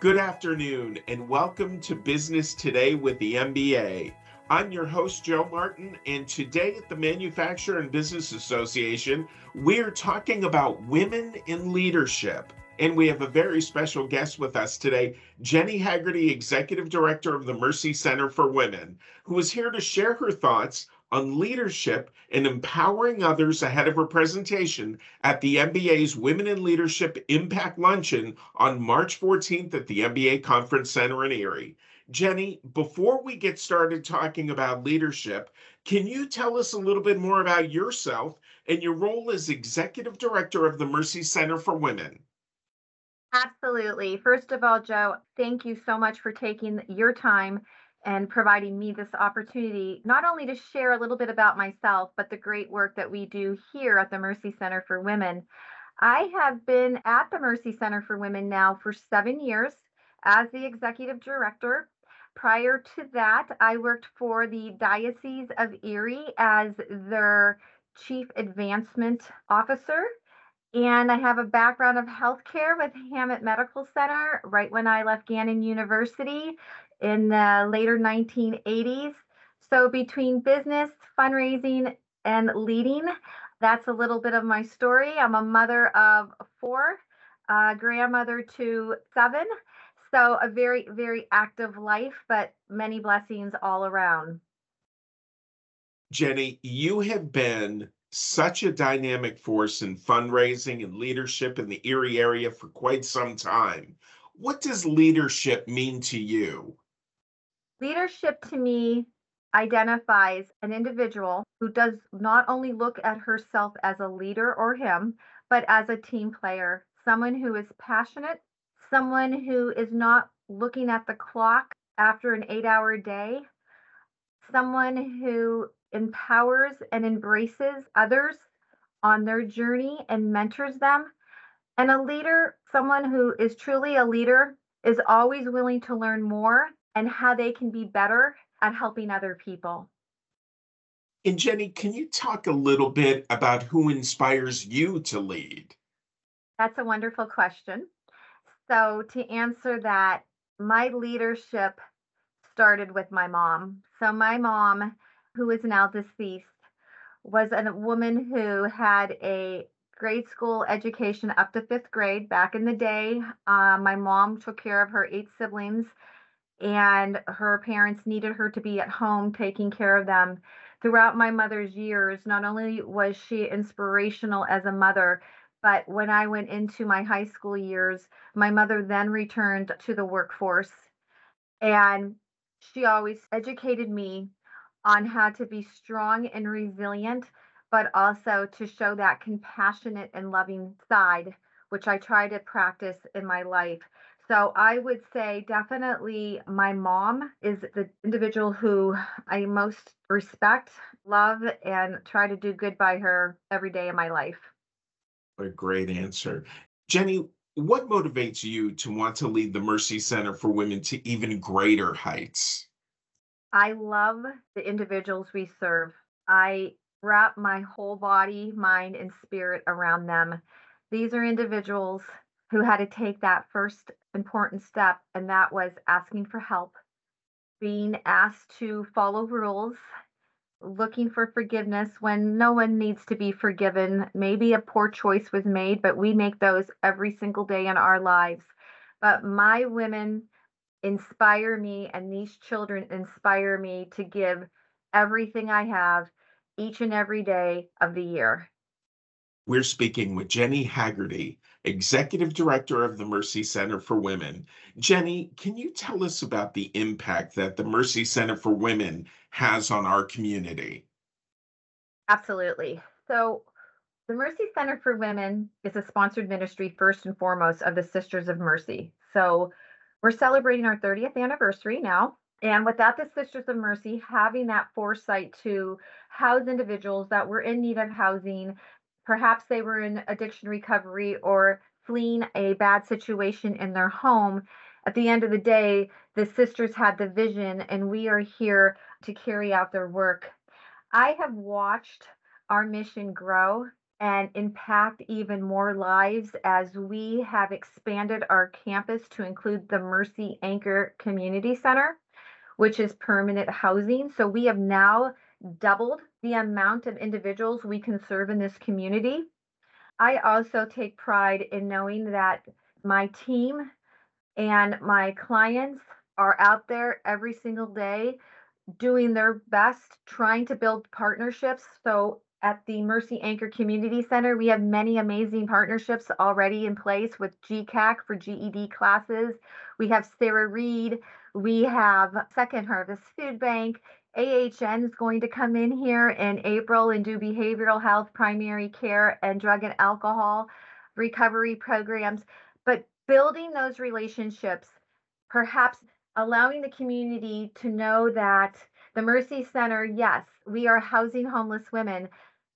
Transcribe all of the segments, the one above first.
Good afternoon, and welcome to Business Today with the MBA. I'm your host, Joe Martin, and today at the Manufacturer and Business Association, we're talking about women in leadership. And we have a very special guest with us today, Jennie Hagerty, Executive Director of the Mercy Center for Women, who is here to share her thoughts on leadership and empowering others ahead of her presentation at the MBA's Women in Leadership Impact Luncheon on March 14th at the MBA Conference Center in Erie. Jennie, before we get started talking about leadership, can you tell us a little bit more about yourself and your role as Executive Director of the Mercy Center for Women? Absolutely. First of all, Joe, thank you so much for taking your time and providing me this opportunity not only to share a little bit about myself, but the great work that we do here at the Mercy Center for Women. I have been at the Mercy Center for Women now for seven years as the executive director. Prior to that, I worked for the Diocese of Erie as their chief advancement officer. And I have a background of healthcare with Hamot Medical Center right when I left Gannon University in the later 1980s. So between business, fundraising, and leading, that's a little bit of my story. I'm a mother of four, a grandmother to seven. So a very, very active life, but many blessings all around. Jennie, you have been such a dynamic force in fundraising and leadership in the Erie area for quite some time. What does leadership mean to you? Leadership to me identifies an individual who does not only look at herself as a leader or him, but as a team player, someone who is passionate, someone who is not looking at the clock after an eight hour day, someone who empowers and embraces others on their journey and mentors them. And a leader, someone who is truly a leader, is always willing to learn more and how they can be better at helping other people. And Jennie, can you talk a little bit about who inspires you to lead? That's a wonderful question. So, to answer that, my leadership started with my mom. So, my mom, who is now deceased, was a woman who had a grade school education up to fifth grade back in the day. Uh, my mom took care of her eight siblings and her parents needed her to be at home taking care of them. Throughout my mother's years, not only was she inspirational as a mother, but when I went into my high school years, my mother then returned to the workforce. And she always educated me on how to be strong and resilient, but also to show that compassionate and loving side, which I try to practice in my life. So I would say definitely my mom is the individual who I most respect, love, and try to do good by her every day of my life. A great answer. Jennie, what motivates you to want to lead the Mercy Center for Women to even greater heights? I love the individuals we serve. I wrap my whole body, mind, and spirit around them. These are individuals who had to take that first important step, and that was asking for help, being asked to follow rules, looking for forgiveness when no one needs to be forgiven. Maybe a poor choice was made, but we make those every single day in our lives. But my women inspire me, and these children inspire me to give everything I have each and every day of the year. We're speaking with Jennie Hagerty, Executive Director of the Mercy Center for Women. Jennie, can you tell us about the impact that the Mercy Center for Women has on our community? Absolutely. So, the Mercy Center for Women is a sponsored ministry, first and foremost, of the Sisters of Mercy. So, we're celebrating our 30th anniversary now. And without the Sisters of Mercy having that foresight to house individuals that were in need of housing, perhaps they were in addiction recovery or fleeing a bad situation in their home. At the end of the day, the sisters had the vision, and we are here to carry out their work. I have watched our mission grow and impact even more lives as we have expanded our campus to include the Mercy Anchor Community Center, which is permanent housing. So we have now doubled the amount of individuals we can serve in this community. I also take pride in knowing that my team and my clients are out there every single day doing their best, trying to build partnerships. So at the Mercy Anchor Community Center, we have many amazing partnerships already in place with GECAC for GED classes. We have Sarah Reed. We have Second Harvest Food Bank. AHN is going to come in here in April and do behavioral health, primary care, and drug and alcohol recovery programs. But building those relationships, perhaps allowing the community to know that the Mercy Center, yes, we are housing homeless women,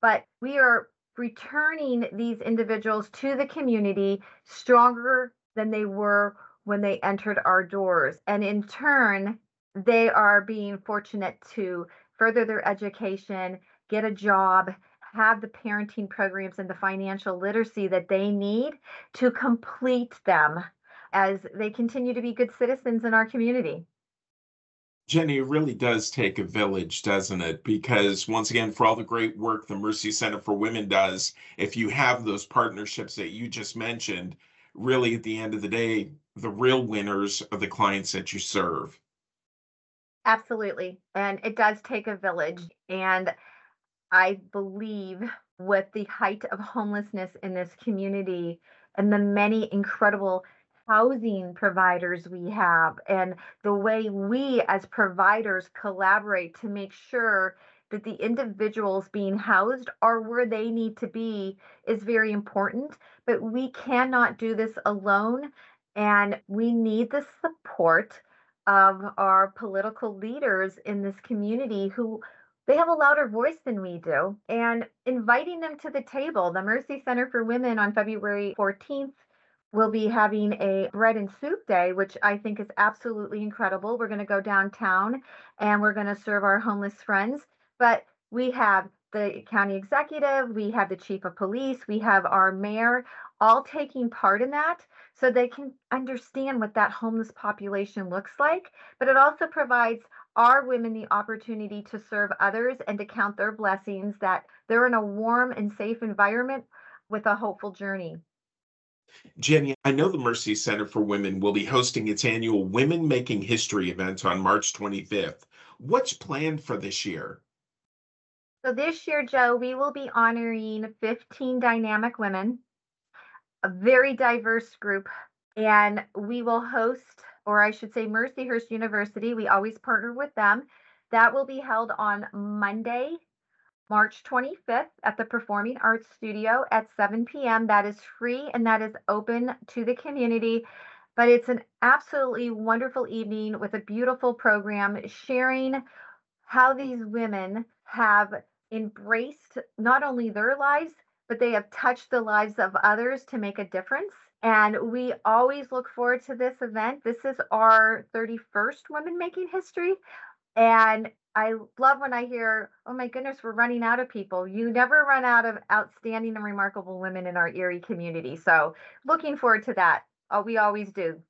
but we are returning these individuals to the community stronger than they were when they entered our doors. And in turn, they are being fortunate to further their education, get a job, have the parenting programs and the financial literacy that they need to complete them as they continue to be good citizens in our community. Jennie, it really does take a village, doesn't it? Because once again, for all the great work the Mercy Center for Women does, if you have those partnerships that you just mentioned, really at the end of the day, the real winners are the clients that you serve. Absolutely. And it does take a village. And I believe with the height of homelessness in this community and the many incredible housing providers we have and the way we as providers collaborate to make sure that the individuals being housed are where they need to be is very important. But we cannot do this alone. And we need the support of our political leaders in this community who they have a louder voice than we do and inviting them to the table. The Mercy Center for Women on February 14th We'll be having a bread and soup day, which I think is absolutely incredible. We're going to go downtown and we're going to serve our homeless friends. But we have the county executive, we have the chief of police, we have our mayor, all taking part in that so they can understand what that homeless population looks like. But it also provides our women the opportunity to serve others and to count their blessings that they're in a warm and safe environment with a hopeful journey. Jennie, I know the Mercy Center for Women will be hosting its annual Women Making History event on March 25th. What's planned for this year? So, this year, Joe, we will be honoring 15 dynamic women, a very diverse group, and we will host, or I should say, Mercyhurst University. We always partner with them. That will be held on Monday, March 25th at the Performing Arts Studio at 7 p.m. That is free and that is open to the community. But it's an absolutely wonderful evening with a beautiful program sharing how these women have embraced not only their lives, but they have touched the lives of others to make a difference. And we always look forward to this event. This is our 31st Women Making History. And I love when I hear, oh my goodness, we're running out of people. You never run out of outstanding and remarkable women in our Erie community. So looking forward to that. Uh, we always do.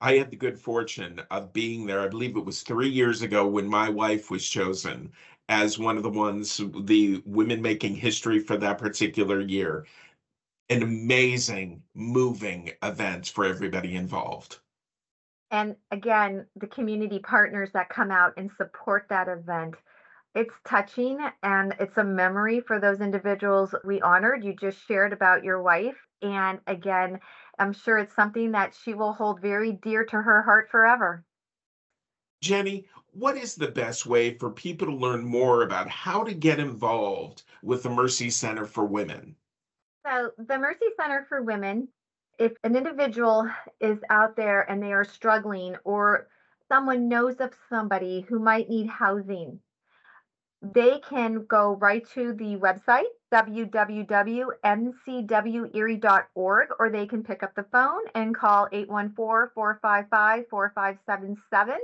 I had the good fortune of being there. I believe it was three years ago when my wife was chosen as one of the ones, the women making history for that particular year. An amazing, moving event for everybody involved and again the community partners that come out and support that event it's touching and it's a memory for those individuals we honored. You just shared about your wife. And again i'm sure it's something that she will hold very dear to her heart forever. Jennie what is the best way for people to learn more about how to get involved with the mercy center for women? So the mercy center for women if an individual is out there and they are struggling or someone knows of somebody who might need housing, they can go right to the website www.mcwerie.org or they can pick up the phone and call 814-455-4577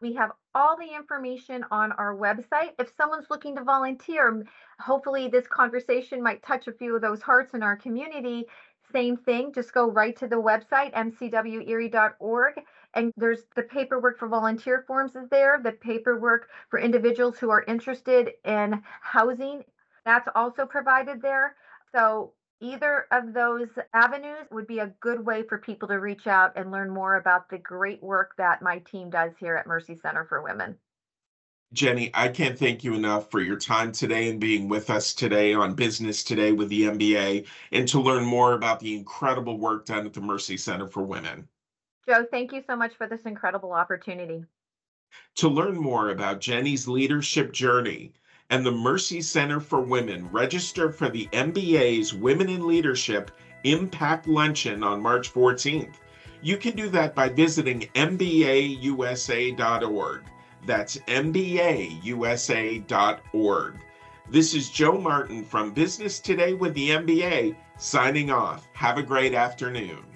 We have all the information on our website. If someone's looking to volunteer, hopefully this conversation might touch a few of those hearts in our community. Same thing, just go right to the website, mcwerie.org, and there's the paperwork for volunteer forms is there, the paperwork for individuals who are interested in housing, that's also provided there. So either of those avenues would be a good way for people to reach out and learn more about the great work that my team does here at Mercy Center for Women. Jennie, I can't thank you enough for your time today and being with us today on Business Today with the MBA and to learn more about the incredible work done at the Mercy Center for Women. Joe, thank you so much for this incredible opportunity. To learn more about Jennie's leadership journey and the Mercy Center for Women, register for the MBA's Women in Leadership Impact Luncheon on March 14th. You can do that by visiting mbausa.org. That's mbausa.org. This is Joe Martin from Business Today with the MBA signing off. Have a great afternoon.